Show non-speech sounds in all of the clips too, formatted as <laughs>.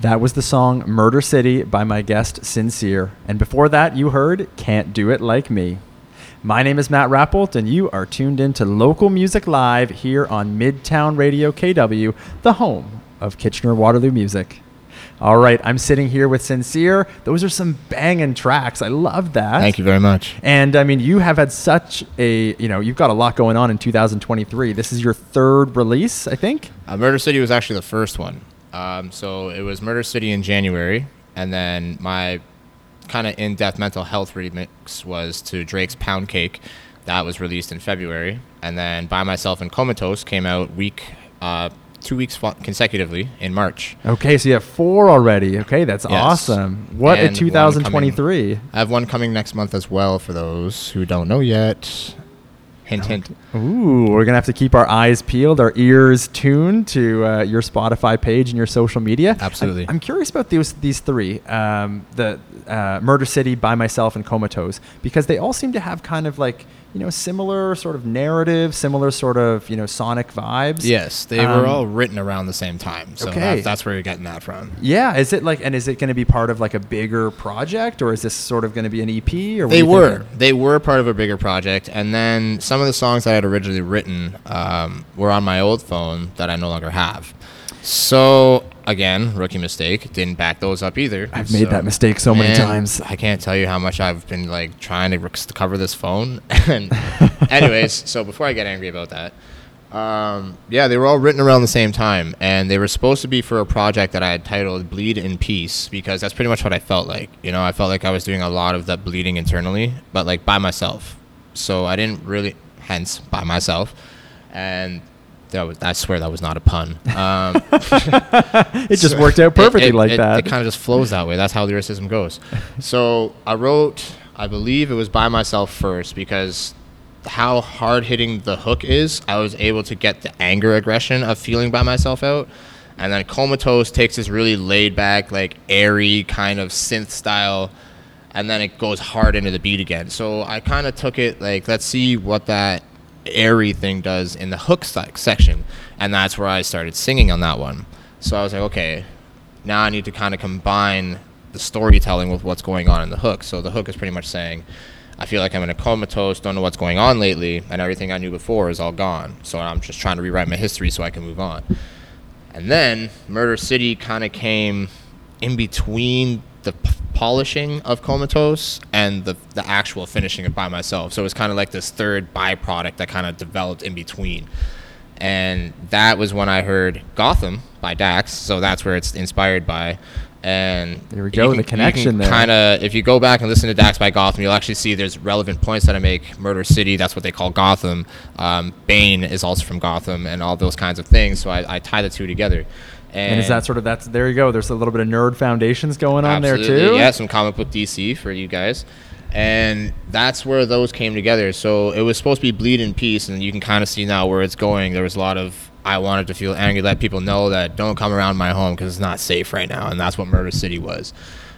That was the song Murder City by my guest SINSEER. And before that, you heard Can't Do It Like Me. My name is Matt Rappolt, and you are tuned in to Local Music Live here on Midtown Radio KW, the home of Kitchener Waterloo Music. All right, I'm sitting here with SINSEER. Those are some banging tracks. I love that. Thank you very much. And I mean, you have had such a, you know, you've got a lot going on in 2023. This is your third release, I think. Uh, Murder City was actually the first one. Um, so it was Murder City in January, and then my kind of in-depth mental health remix was to Drake's Pound Cake. That was released in February, and then By Myself and Comatose came out week, uh, two weeks consecutively in March. Okay, so you have four already. Okay, that's Yes. awesome. What And one 2023? I have one coming next month as well for those who don't know yet. Hint, hint. Ooh, we're gonna have to keep our eyes peeled, our ears tuned to uh, your Spotify page and your social media. Absolutely. I'm, I'm curious about these these three, um, the uh, Murder City, By Myself, and Comatose, because they all seem to have kind of like you know similar sort of narrative, similar sort of you know sonic vibes. Yes, they Um, were all written around the same time. So Okay. that, that's where you're getting that from. Yeah, is it like, and is it going to be part of like a bigger project, or is this sort of going to be an EP? Or what They were. think? They were part of a bigger project, and then some of the songs I had originally written um, were on my old phone that I no longer have. So again, rookie mistake. Didn't back those up either. I've made that mistake so many times. I can't tell you how much I've been like trying to recover this phone. <laughs> and <laughs> anyways, so before I get angry about that, um, yeah, they were all written around the same time, and they were supposed to be for a project that I had titled "Bleed in Peace" because that's pretty much what I felt like. You know, I felt like I was doing a lot of that bleeding internally, but like by myself. So I didn't really, hence by myself, and that was, I swear that was not a pun. Um, <laughs> It just worked out <laughs> perfectly it- like it- that. It kind of just flows that way. That's how lyricism goes. So I wrote, I believe it was by myself first because how hard hitting the hook is, I was able to get the anger aggression of feeling by myself out. And then Comatose takes this really laid back, like airy kind of synth style, and then it goes hard into the beat again. So I kind of took it like, let's see what that airy thing does in the hook sec- section. And that's where I started singing on that one. So I was like, okay, now I need to kind of combine the storytelling with what's going on in the hook. So the hook is pretty much saying, I feel like I'm in a comatose, don't know what's going on lately, and everything I knew before is all gone. So I'm just trying to rewrite my history so I can move on. And then Murder City kind of came in between the polishing of Comatose and the, the actual finishing it by myself. So it was kind of like this third byproduct that kind of developed in between. And that was when I heard Gotham by Dax. So that's where it's inspired by. And There we go, the connection there. Kind of, if you go back and listen to Dax by Gotham, you'll actually see there's relevant points that I make. Murder City, that's what they call Gotham. Um, Bane is also from Gotham, and all those kinds of things. So I, I tie the two together. And, And is that sort of that's there you go? There's a little bit of nerd foundations going on there too. Yeah, some comic book DC for you guys. And that's where those came together. So it was supposed to be Bleed in Peace, and you can kind of see now where it's going. There was a lot of, I wanted to feel angry, let people know that don't come around my home because it's not safe right now. And that's what Murder City was.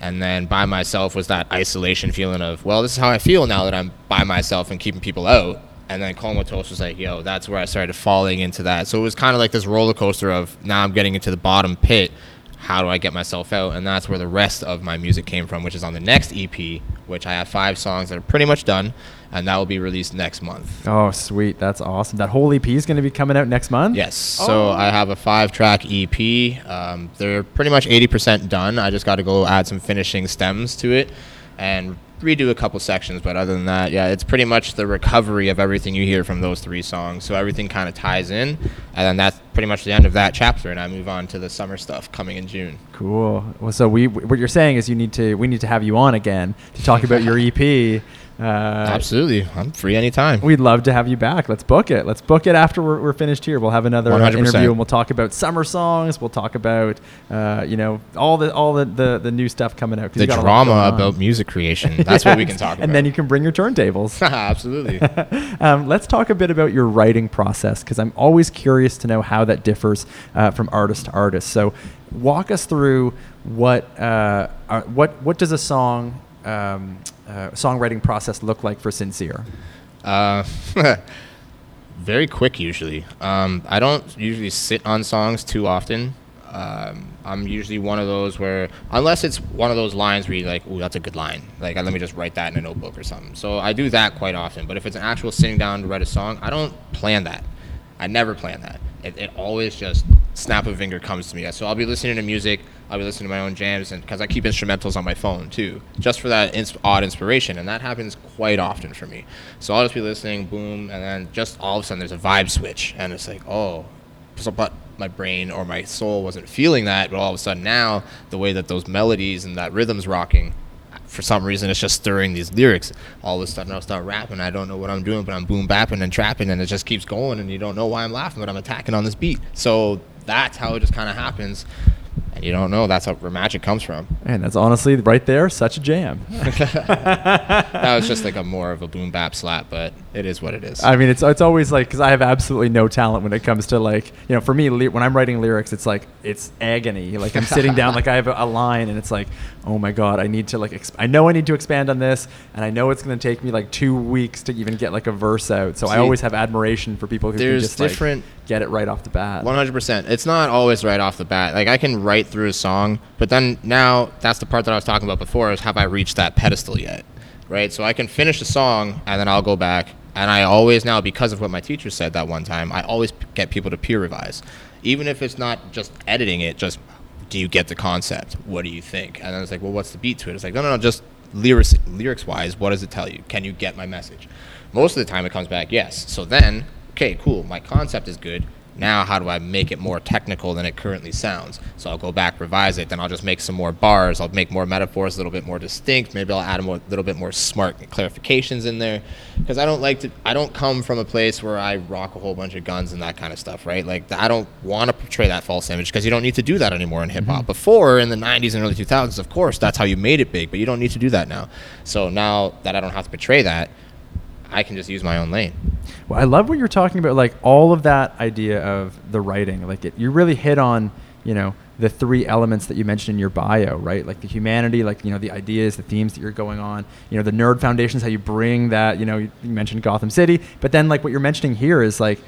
And then by myself was that isolation feeling of, well, this is how I feel now that I'm by myself and keeping people out. And then Comatose was like, yo, that's where I started falling into that. So it was kind of like this roller coaster of now I'm getting into the bottom pit how do I get myself out? And that's where the rest of my music came from, which is on the next EP, which I have five songs that are pretty much done, and that will be released next month. Oh, sweet. That's awesome. That whole EP is going to be coming out next month. Yes. So Oh. I have a five track EP. Um, they're pretty much 80% done. I just got to go add some finishing stems to it and redo a couple sections. But other than that, yeah, it's pretty much the recovery of everything you hear from those three songs. So everything kind of ties in. And then that's pretty much the end of that chapter. And I move on to the summer stuff coming in June. Cool. Well, so we what you're saying is you need to we need to have you on again to talk about your EP. <laughs> Uh, Absolutely. I'm free anytime. We'd love to have you back. Let's book it. Let's book it after we're, we're finished here. We'll have another uh, 100%. interview and we'll talk about summer songs. We'll talk about, uh, you know, all the all the, the, the new stuff coming out. the you got a drama about music creation. That's what we can talk about. <laughs> And then you can bring your turntables. <laughs> Absolutely. <laughs> um, let's talk a bit about your writing process because I'm always curious to know how that differs uh, from artist to artist. So, walk us through what uh, what what does a song um, uh, songwriting process look like for SINSEER? Uh, <laughs> very quick usually. Um, I don't usually sit on songs too often. Um, I'm usually one of those where, unless it's one of those lines where you're like, "Ooh, that's a good line," like let me just write that in a notebook or something. So I do that quite often. But if it's an actual sitting down to write a song, I don't plan that. I never plan that. It, it always just snap of finger comes to me. So I'll be listening to music. I'll be listening to my own jams, and because I keep instrumentals on my phone too, just for that ins- odd inspiration, and that happens quite often for me. So I'll just be listening, boom, and then just all of a sudden there's a vibe switch, and it's like, oh, so, but my brain or my soul wasn't feeling that, but all of a sudden now the way that those melodies and that rhythm's rocking, for some reason it's just stirring these lyrics. All of a sudden I'll start rapping. I don't know what I'm doing, but I'm boom bapping and trapping, and it just keeps going, and you don't know why I'm laughing, but I'm attacking on this beat. So that's how it just kind of happens. And you don't know that's how where magic comes from. And that's honestly right there, such a jam. <laughs> that was just like a <laughs> more of a boom bap slap, but it is what it is. I mean, it's it's always like because I have absolutely no talent when it comes to like you know for me when I'm writing lyrics, it's like it's agony. Like I'm sitting down, like I have a, a line, and it's like, oh my god, I need to like exp- I know I need to expand on this, and I know it's going to take me like two weeks to even get like a verse out. So I always have admiration for people who can just like, get it right off the bat. One hundred percent. It's not always right off the bat. Like I can write through a song, but then now that's the part that I was talking about before. Is have I reached that pedestal yet? Right. So I can finish a song and then I'll go back, and I always now because of what my teacher said that one time, I always p- get people to peer revise, even if it's not just editing it. Just do you get the concept? What do you think? And then it's like, well, what's the beat to it? It's like, no, no, no, just lyrics lyrics wise, what does it tell you? Can you get my message? Most of the time, it comes back yes. So then, okay, cool. My concept is good. Now, how do I make it more technical than it currently sounds? So I'll go back, revise it, then I'll just make some more bars. I'll make more metaphors a little bit more distinct. Maybe I'll add a more, little bit more smart clarifications in there. Because I don't like to, I don't come from a place where I rock a whole bunch of guns and that kind of stuff, right? Like, I don't want to portray that false image because you don't need to do that anymore in hip hop. Mm-hmm. Before, in the 90s and early 2000s, of course, that's how you made it big, but you don't need to do that now. So now that I don't have to portray that, I can just use my own lane. Well, I love what you're talking about, like all of that idea of the writing. Like it, you really hit on, you know, the three elements that you mentioned in your bio, right? Like the humanity, like you know, the ideas, the themes that you're going on. You know, the nerd foundations, how you bring that. You know, you, you mentioned Gotham City, but then like what you're mentioning here is like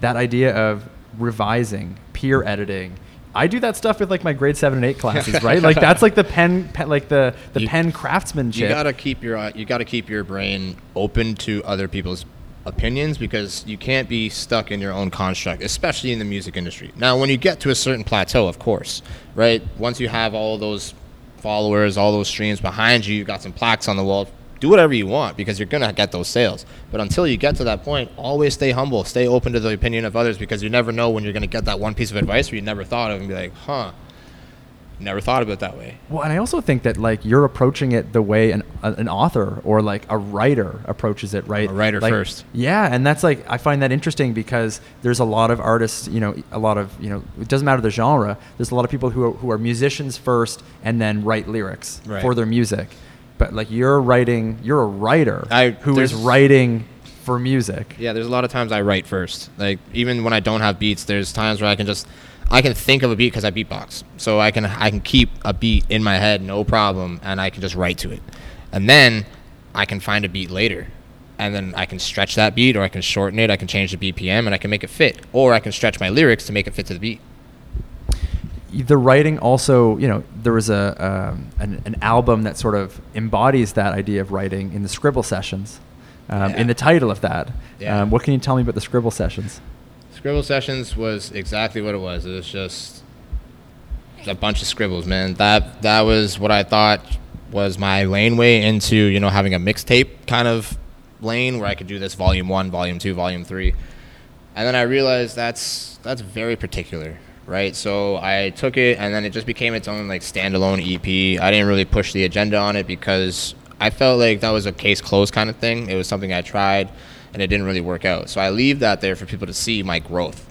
that idea of revising, peer editing. I do that stuff with like my grade seven and eight classes, <laughs> right? like that's like the pen, pen like the the You- pen craftsmanship. You gotta keep your uh, you gotta keep your brain open to other people's opinions because you can't be stuck in your own construct, especially in the music industry. Now, when you get to a certain plateau, of course, right? Once you have all those followers, all those streams behind you, you've got some plaques on the wall. Do whatever you want because you're gonna get those sales. But until you get to that point, always stay humble, stay open to the opinion of others because you never know when you're gonna get that one piece of advice where you never thought of and be like, huh, never thought of it that way. Well, and I also think that like you're approaching it the way an a- an author or like a writer approaches it, right? A writer Like- first. Yeah, and that's like I find that interesting because there's a lot of artists, you know, a lot of you know, it doesn't matter the genre. There's a lot of people who are, who are musicians first and then write lyrics Right. for their music. But like you're writing, you're a writer I- who is writing for music. Yeah, there's a lot of times I write first. Like even when I don't have beats, there's times where I can just I can think of a beat because I beatbox. So I can I can keep a beat in my head, no problem, and I can just write to it. And then I can find a beat later. And then I can stretch that beat or I can shorten it, I can change the BPM and I can make it fit. Or I can stretch my lyrics to make it fit to the beat. the writing also, you know, there was a um, an, an album that sort of embodies that idea of writing in the Scribble sessions, um, Yeah. in the title of that. Yeah. Um, what can you tell me about the Scribble sessions? Scribble sessions was exactly what it was. It was just a bunch of scribbles, man. That that was what I thought was my laneway into you know having a mixtape kind of lane where I could do this volume one, volume two, volume three, and then I realized that's that's very particular, right? So I took it and then it just became its own like standalone EP. I didn't really push the agenda on it because I felt like that was a case closed kind of thing. It was something I tried and it didn't really work out. So I leave that there for people to see my growth.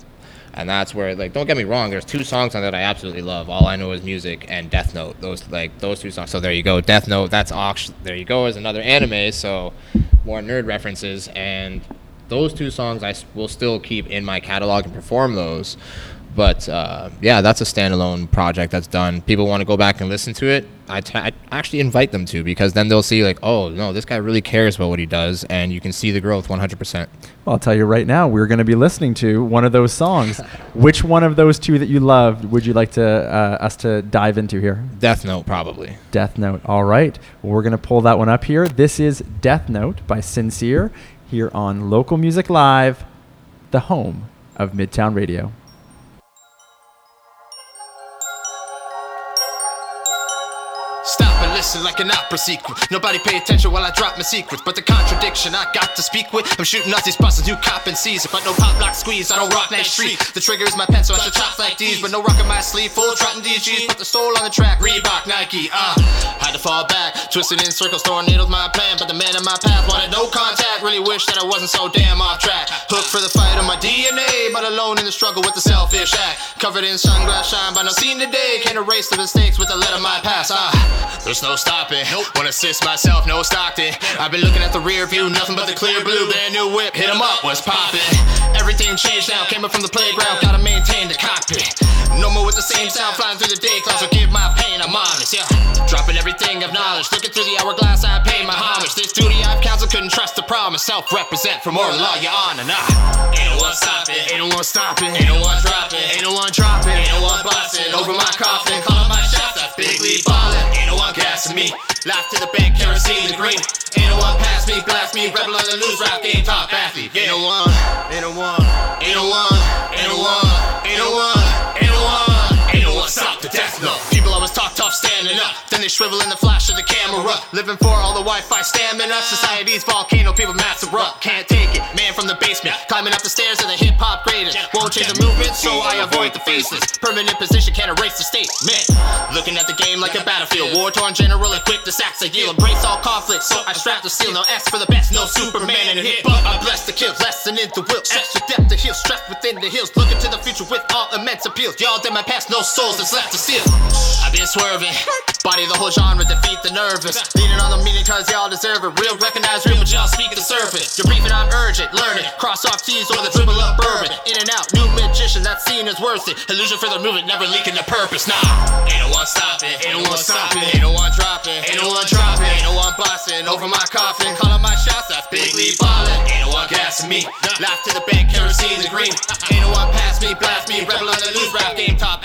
And that's where, like, don't get me wrong. There's two songs on that I absolutely love. All I know is music and Death Note. Those, like, those two songs. So there you go. Death Note. That's Ox. There you go. Is another anime. So more nerd references. And those two songs I will still keep in my catalog and perform those. But uh, yeah, that's a standalone project that's done. People want to go back and listen to it. I, t- I actually invite them to because then they'll see like, oh no, this guy really cares about what he does, and you can see the growth 100%. Well, I'll tell you right now, we're going to be listening to one of those songs. <laughs> Which one of those two that you loved would you like to uh, us to dive into here? Death Note, probably. Death Note. All right, well, we're going to pull that one up here. This is Death Note by SINSEER here on Local Music Live, the home of Midtown Radio. Stop and listen like an opera sequel. Nobody pay attention while I drop my secrets. But the contradiction I got to speak with. I'm shooting out these busters, new cop and seize. But no pop lock squeeze, I don't rock that street. The trigger is my pencil, I should chop like these. But no rock in my sleeve, full trotting DGs. Put the soul on the track, Reebok, Nike, uh. Had to fall back, twisting in circles, throwing needles, my plan. But the man in my path wanted no contact. Really wish that I wasn't so damn off track. Hooked for the fight on my DNA, but alone in the struggle with the selfish act. Covered in sunglass shine, but no seen today. Can't erase the mistakes with the lead of my past, ah. There's no stopping. Wanna assist myself, no Stockton. I've been looking at the rear view, nothing but the clear blue. Brand new whip, hit 'em up, what's poppin'? Everything changed now, came up from the playground, gotta maintain the cockpit. No more with the same sound, flying through the day clouds, will give my pain, I'm honest, yeah. Dropping everything of knowledge, looking through the hourglass, I pay my homage. This duty I've counseled, couldn't trust the promise. Self represent for more law, your honor, nah. Ain't no one stopping, ain't no one stopping, ain't no one dropping, ain't no one dropping, ain't no one busting over my coffin, calling my shots, that's big league ballin'. Ain't no one gassing me. Life to the bank, kerosene, the green. Ain't no one pass me, blast me, rebel on the loose rap game, top athlete. Ain't no one, they in the flash of the camera. Living for all the Wi-Fi stamina. Society's volcano, people mass erupt, can't take it. Man from the basement, climbing up the stairs of the hip hop greatest. Won't change the movement, so I avoid the faces. Permanent position can't erase the state. Man, looking at the game like a battlefield. War torn general equipped to sacks a yield. Embrace all conflict, so I strap the steel. No S for the best, no Superman in hit. But I bless the kill, lesson in the will. Extra depth to heal, stress within the hills. Looking to the future with all immense appeals. Y'all did my past, no souls that's left to steal. I've been swerving, body the whole genre, defeat the nervous. Leaning on the meaning cause y'all deserve it. Real recognize real, but y'all speak the surface. You're briefing, I'm urgent, learn it. Cross off T's or the dribble up bourbon. In and out, new magician, that scene is worth it. Illusion for the movement, never leaking the purpose. Nah, ain't no one stopping, ain't no one stopping, ain't no one dropping, ain't no one dropping, ain't no one bossing over my coffin. Calling my shots, that's big lead ballin'. Ain't no one gassing me. Life to the bank, kerosene, the green. Ain't no one pass me, blast me, rebel on the loose rap game, top